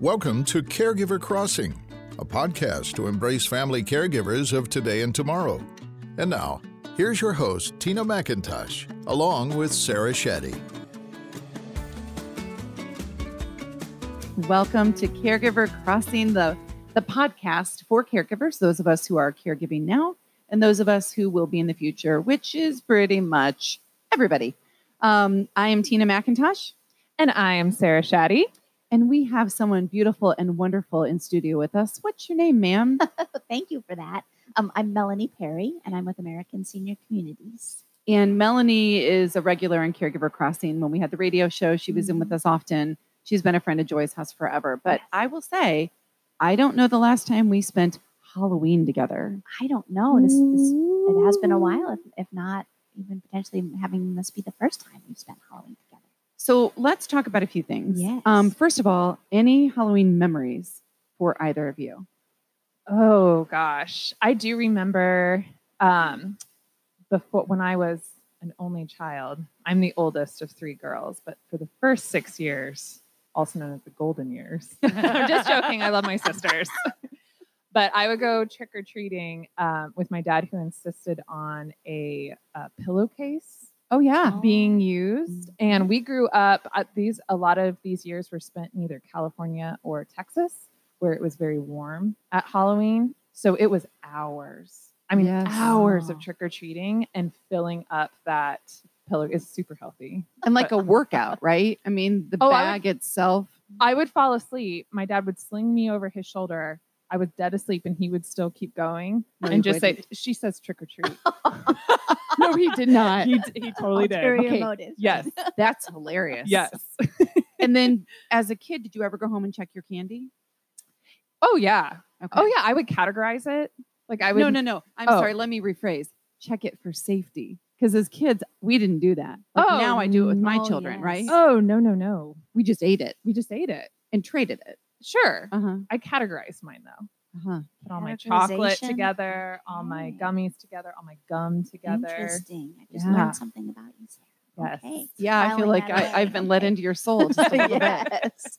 Welcome to Caregiver Crossing, a podcast to embrace family caregivers of today and tomorrow. And now, here's your host, Tina McIntosh, along with Sarah Shetty. Welcome to Caregiver Crossing, the, the podcast for caregivers, those of us who are caregiving now and those of us who will be in the future, which is pretty much everybody. Um, I am Tina McIntosh. And I am Sarah Shaddy. And we have someone beautiful and wonderful in studio with us. What's your name, ma'am? Thank you for that. Um, I'm Melanie Perry, and I'm with American Senior Communities. And Melanie is a regular in Caregiver Crossing. When we had the radio show, she was in with us often. She's been a friend of Joy's house forever. But I will say, I don't know the last time we spent Halloween together. I don't know. This, this it has been a while, if, if not even potentially having this be the first time we've spent Halloween together. So let's talk about a few things. Yes. Um, first of all, any Halloween memories for either of you? Oh gosh. I do remember um before when I was an only child. I'm the oldest of three girls, but for the first six years, also known as the golden years. I'm just joking. I love my sisters. but I would go trick or treating um, with my dad, who insisted on a, uh pillowcase Oh yeah. Oh. being used. And we mm-hmm. grew up at these a lot of these years were spent in either California or Texas, where it was very warm at Halloween. So it was hours. I mean, Yes. hours of Oh. trick or treating and filling up that pillow is super healthy. And like a workout, right? I mean, the Oh, I bag itself. I would fall asleep. My dad would sling me over his shoulder. I was dead asleep, and he would still keep going No, and just say. "She says trick or treat." No, he did not. he he totally did. Ulterior Okay. motives. Yes, That's hilarious. yes. And then as a kid, did you ever go home and check your candy? Oh yeah. Okay. Oh yeah. I would categorize it. Like I would. No, no, no. I'm Oh. sorry. Let me rephrase. Check it for safety. Because as kids, we didn't do that. Like Oh, now I do it with my oh, children, yes. right? Oh no, no, no. We just ate it We just ate it. and traded it. Sure. Uh huh. I categorized mine though. Uh-huh. Put all my chocolate together, all my gummies together, all my gum together. Interesting. I just Yeah. learned something about you. Yes. Okay. Yeah, I feel like I, I've been let into your soul just a little bit. yes.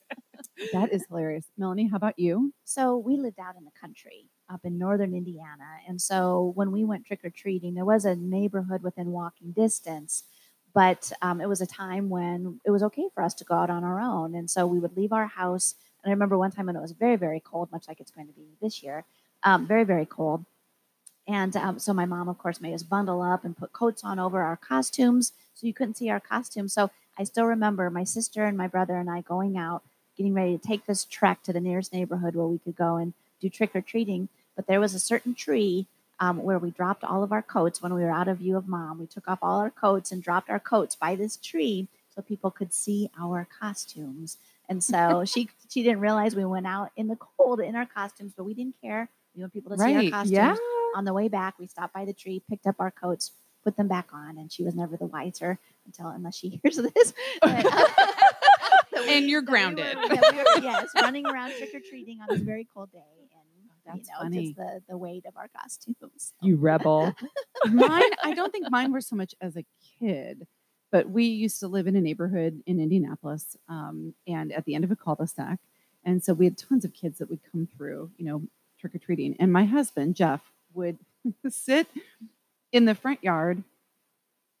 That is hilarious. Melanie, how about you? So we lived out in the country up in northern Indiana. And so when we went trick or treating, there was a neighborhood within walking distance, but um, it was a time when it was okay for us to go out on our own. And so we would leave our house. And I remember one time when it was very, very cold, much like it's going to be this year, um, very, very cold. And um, so my mom, of course, made us bundle up and put coats on over our costumes so you couldn't see our costumes. So I still remember my sister and my brother and I going out, getting ready to take this trek to the nearest neighborhood where we could go and do trick or treating. But there was a certain tree um, where we dropped all of our coats when we were out of view of mom. We took off all our coats and dropped our coats by this tree so people could see our costumes. And so she she didn't realize we went out in the cold in our costumes, but we didn't care. We want people to see our Right, costumes. Yeah. On the way back, we stopped by the tree, picked up our coats, put them back on, and she was never the wiser until unless she hears this. But- uh, that we- And you're that we grounded. were- we were, yes, running around trick or treating on this very cold day, and That's you know, funny. just the the weight of our costumes. You rebel. mine, I don't think mine were so much as a kid, but we used to live in a neighborhood in Indianapolis um, and at the end of a cul-de-sac. And so we had tons of kids that would come through, you know, trick or treating. And my husband, Jeff, would sit in the front yard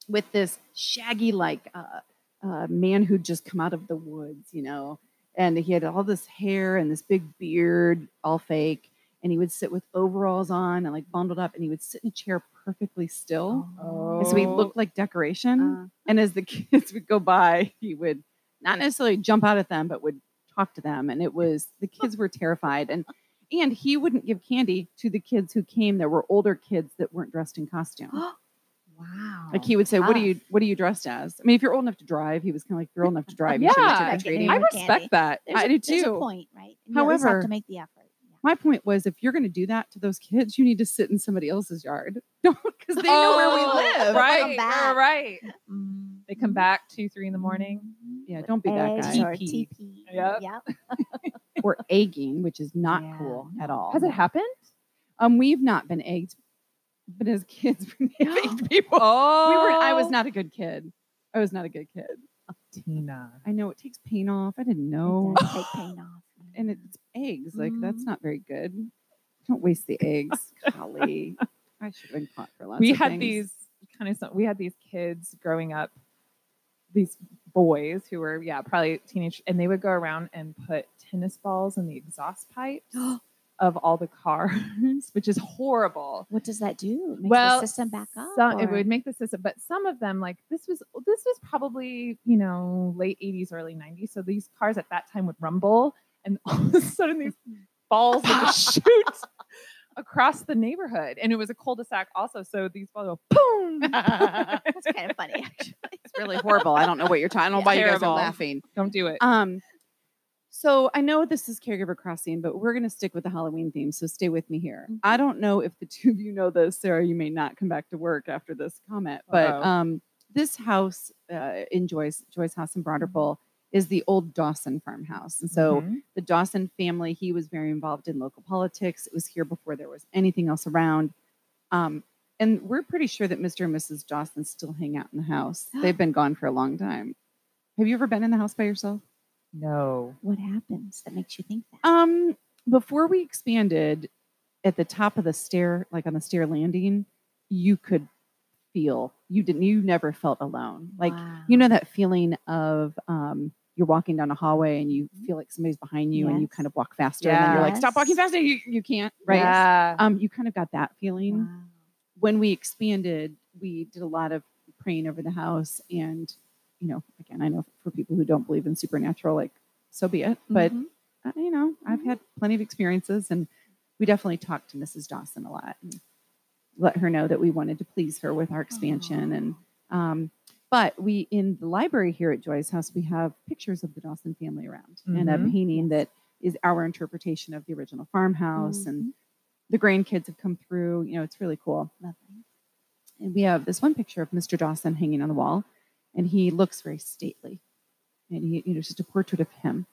with this shaggy, like, uh, uh, man who'd just come out of the woods, you know, and he had all this hair and this big beard, all fake. And he would sit with overalls on and like bundled up, and he would sit in a chair perfectly still. And so he Oh. looked like decoration. Uh, and as the kids would go by, he would not necessarily jump out at them, but would talk to them. And it was the kids were terrified. And and he wouldn't give candy to the kids who came. There were older kids that weren't dressed in costume. wow. Like he would say, "What are you? What are you dressed as?" I mean, if you're old enough to drive, he was kind of like, "If you're old enough to drive, you Yeah. trick-or-treating." I respect candy. that. There's I a- do too. point, right? You at least have However- to make the effort. Yeah. My point was, if you're going to do that to those kids, you need to sit in somebody else's yard, don't because they know where we Oh, live. Right. back. Right. Mm. They come back two, three in the morning. Yeah, With don't be that eggs guy. Or TP. TP. Yep. Yep. or egging, which is not Yeah, cool at all. Has it happened? Um, we've not been egged, but as kids, we have egged people. Oh, We were. I was not a good kid. I was not a good kid. Tina. I know it takes pain off. I didn't It know. does take pain off. and it's eggs. Like that's Mhm. not very good. Don't waste the eggs, golly. I should have been caught for lots. we had things. these kind of we had these kids growing up these boys who were yeah probably teenage and they would go around and put tennis balls in the exhaust pipes of all the cars which is horrible What does that do? It well the system back up. some, it would make the system but some of them like this was this was probably you know late 80s early 90s so these cars at that time would rumble and all of a sudden these balls would just shoot across the neighborhood and it was a cul-de-sac also so these balls go boom That's kind of funny, actually. It's really horrible. I don't know what you're talking. I don't know Yeah. why you guys are laughing. don't do it Um, so I know this is caregiver crossing, but we're going to stick with the Halloween theme. So stay with me here. Mm-hmm. I don't know if the two of you know this, Sarah. You may not come back to work after this comment, but Uh-oh. um, this house uh, in Joy's Joy's House in Broad Ripple is the old Dawson farmhouse, and so Mhm. the Dawson family. He was very involved in local politics. It was here before there was anything else around. Um, and we're pretty sure that Mr. and Mrs. Dawson still hang out in the house. They've been gone for a long time. Have you ever been in the house by yourself? no What happens that makes you think that? Um, before we expanded, at the top of the stair, like on the stair landing, you could feel you didn't. You never felt alone. Like you know that feeling of um, you're walking down a hallway and you feel like somebody's behind you, and you kind of walk faster, and then you're like, "Stop walking faster!" You you can't, right? Yeah. Um, you kind of got that feeling Wow. when we expanded, we did a lot of praying over the house. And, you know, again, I know for people who don't believe in supernatural, like, so be it. But, Mhm. uh, you know, I've Mhm. had plenty of experiences and we definitely talked to Mrs. Dawson a lot and let her know that we wanted to please her with our expansion. And, um, but we, in the library here at Joy's house, we have pictures of the Dawson family around and a Mhm. painting that is our interpretation of the original farmhouse. And the grandkids have come through. You know, it's really cool. Lovely. And we have this one picture of Mr. Dawson hanging on the wall, and he looks very stately. And he, you know, just a portrait of him.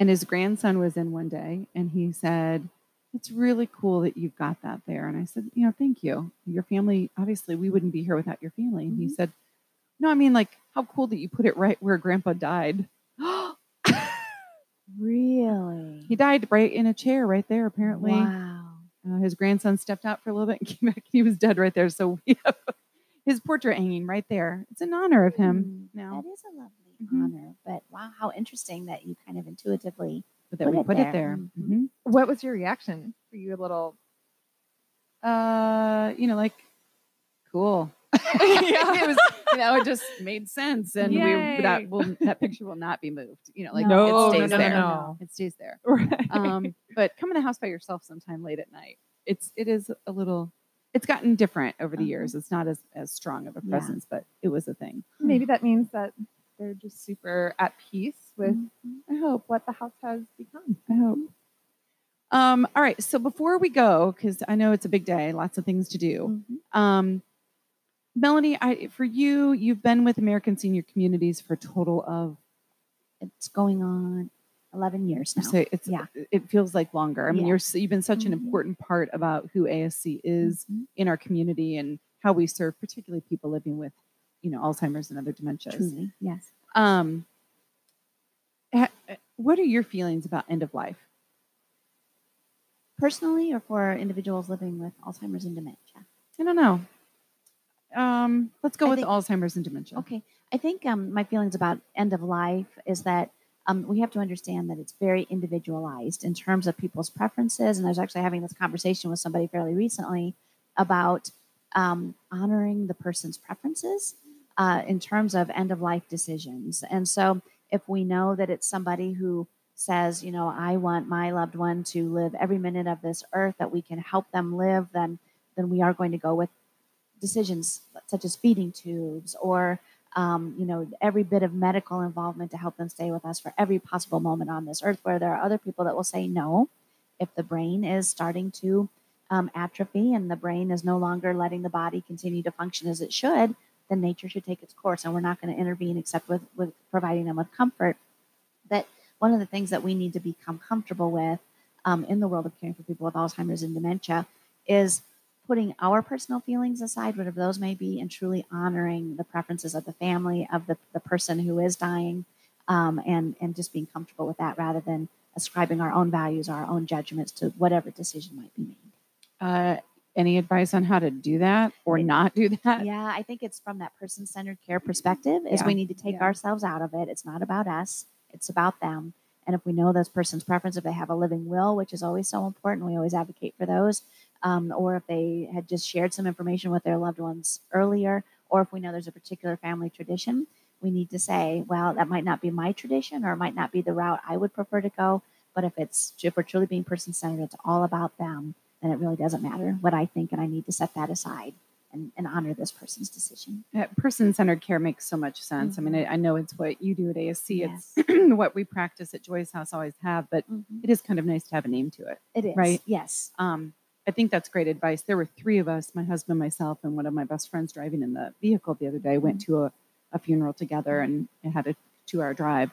And his grandson was in one day, and he said, "It's really cool that you've got that there." And I said, "You know, thank you. Your family, obviously, we wouldn't be here without your family." And he Mhm. said, "No, I mean, like, how cool that you put it right where Grandpa died. Really? He died right in a chair, right there. Apparently, Wow. Uh, his grandson stepped out for a little bit and came back. And he was dead right there. So we have his portrait hanging right there. It's in honor of him Mm, now That is a lovely Mhm. honor. But wow, how interesting that you kind of intuitively that put we it put there. it there. Mhm. Mhm. what was your reaction were you a little Uh, you know, like cool. Yeah. it was, you know, it just made sense, and we that will that picture will not be moved. You know, like No, it no, stays no, there. no, no. It stays there. right Um, but come in the house by yourself sometime late at night. It's it is a little. It's gotten different over the Uh-huh. years. It's not as as strong of a Yeah. presence, but it was a thing. maybe that means that they're just super at peace with Mhm. i hope what the house has become I hope. Um, all right. So before we go, because I know it's a big day, lots of things to do. Mhm. Um, Melanie, I for you, you've been with American Senior Communities for a total of It's going on 11 years now. say it's Yeah. it feels like longer. I mean, Yeah. you're you've been such an Mhm. important part about who ASC is Mhm. in our community and how we serve, particularly people living with, you know, Alzheimer's and other dementias. Truly, yes. Um, what are your feelings about end of life? Personally, or for individuals living with Alzheimer's and dementia? I don't know. Um, let's go I with think- Alzheimer's and dementia. Okay. I think um, my feelings about end of life is that um, we have to understand that it's very individualized in terms of people's preferences. And I was actually having this conversation with somebody fairly recently about um, honoring the person's preferences uh, in terms of end of life decisions. And so if we know that it's somebody who says, you know, I want my loved one to live every minute of this earth that we can help them live, then then we are going to go with decisions such as feeding tubes or um, you know every bit of medical involvement to help them stay with us for every possible moment on this earth where there are other people that will say no if the brain is starting to um, atrophy and the brain is no longer letting the body continue to function as it should then nature should take its course and we're not going to intervene except with, with providing them with comfort. That one of the things that we need to become comfortable with um, in the world of caring for people with alzheimer's and dementia is putting our personal feelings aside, whatever those may be, and truly honoring the preferences of the family of the, the person who is dying, um, and and just being comfortable with that rather than ascribing our own values, our own judgments to whatever decision might be made. Uh, any advice on how to do that or not do that? Yeah, I think it's from that person centered care perspective is Yeah. we need to take Yeah. ourselves out of it. It's not about us, it's about them. And if we know this person's preference, if they have a living will, which is always so important, we always advocate for those, um, or if they had just shared some information with their loved ones earlier, or if we know there's a particular family tradition, we need to say, well, that might not be my tradition or it might not be the route I would prefer to go. But if it's if we're truly being person centered, it's all about them, then it really doesn't matter what I think, and I need to set that aside and, and honor this person's decision. Person centered care makes so much sense. I mean, Mhm. I, I know it's what you do at ASC, Yes. it's what we practice at Joy's House, always have, but Mhm. it is kind of nice to have a name to it. It is Right. Yes. Um, I think that's great advice. There were three of us, my husband, myself, and one of my best friends driving in the vehicle the other day, went to a, a funeral together and it had a two hour drive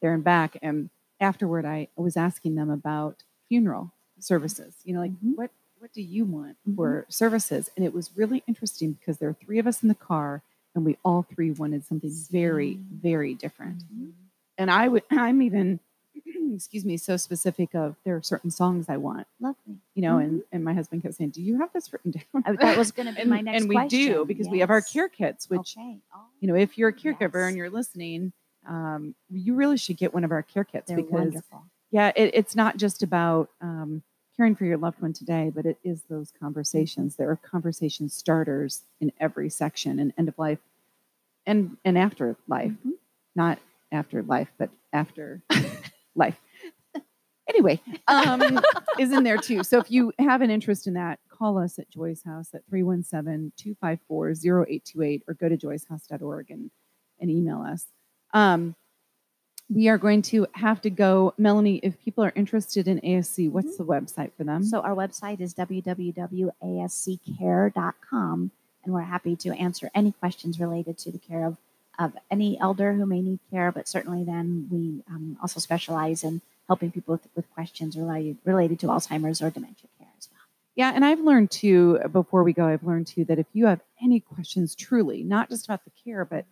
there and back. And afterward, I was asking them about funeral services, you know, like Mhm. what, what do you want Mhm. for services? And it was really interesting because there were three of us in the car and we all three wanted something very, very different. Mhm. And I would, I'm even, excuse me, so specific of there are certain songs I want Lovely. you know, and, and my husband kept saying, Do you have this written down? I- that was going to be and, my next and we do question. because we have our care kits, which, okay. Oh, you know, if you're a caregiver Yes. and you're listening, um, you really should get one of our care kits they're because, wonderful. yeah, it, it's not just about um, caring for your loved one today, but it is those conversations. There are conversation starters in every section and end of life and, and after life, Mhm. not after life, but after life. Anyway, um, is in there too. So if you have an interest in that, call us at Joy's House at 317-254-0828 or go to joyshouse.org and, and email us. Um, we are going to have to go. Melanie, if people are interested in ASC, what's the website for them? So our website is www.asccare.com, and we're happy to answer any questions related to the care of, of any elder who may need care. But certainly, then we um, also specialize in helping people with, with questions related related to Alzheimer's or dementia care as well. Yeah, and I've learned too, before we go, I've learned too that if you have any questions truly, not just about the care, but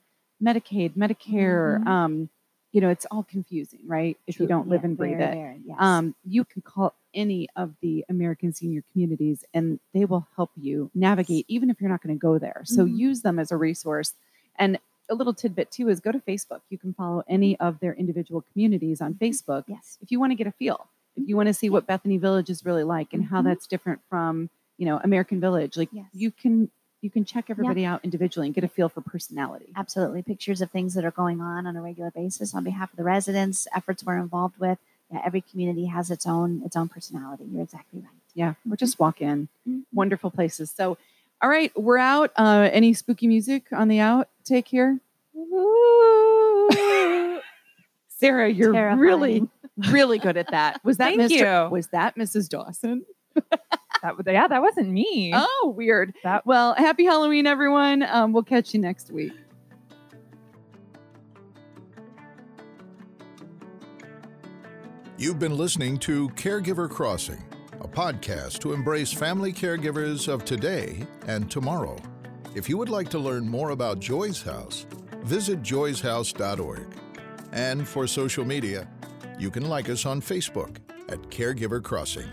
Medicaid, Medicare, Mhm. um, you know, it's all confusing, right? If you don't live Yeah, and breathe very, it. very, yes. Um, you can call any of the American senior communities and they will help you navigate, even if you're not going to go there. So Mhm. use them as a resource. And a little tidbit too is go to Facebook. You can follow any of their individual communities on Facebook yes. if you want to get a feel, if you want to see what Bethany Village is really like and how Mhm. that's different from, you know, American Village, like Yes. you can you can check everybody out individually and get a feel for personality. Absolutely. Pictures of things that are going on on a regular basis on behalf of the residents, efforts we're involved with. Yeah, every community has its own its own personality. You're exactly right. Yeah, we're just walk in. Mhm. Wonderful places. So, all right, we're out. Uh, any spooky music on the out? Take here. Sarah, you're really, really good at that. Was that Thank Mr. you. Was that Mrs. Dawson? That, yeah, that wasn't me. Oh, weird. That- well, happy Halloween, everyone. Um, we'll catch you next week. You've been listening to Caregiver Crossing, a podcast to embrace family caregivers of today and tomorrow. If you would like to learn more about Joy's House, visit joyshouse.org. And for social media, you can like us on Facebook at Caregiver Crossing.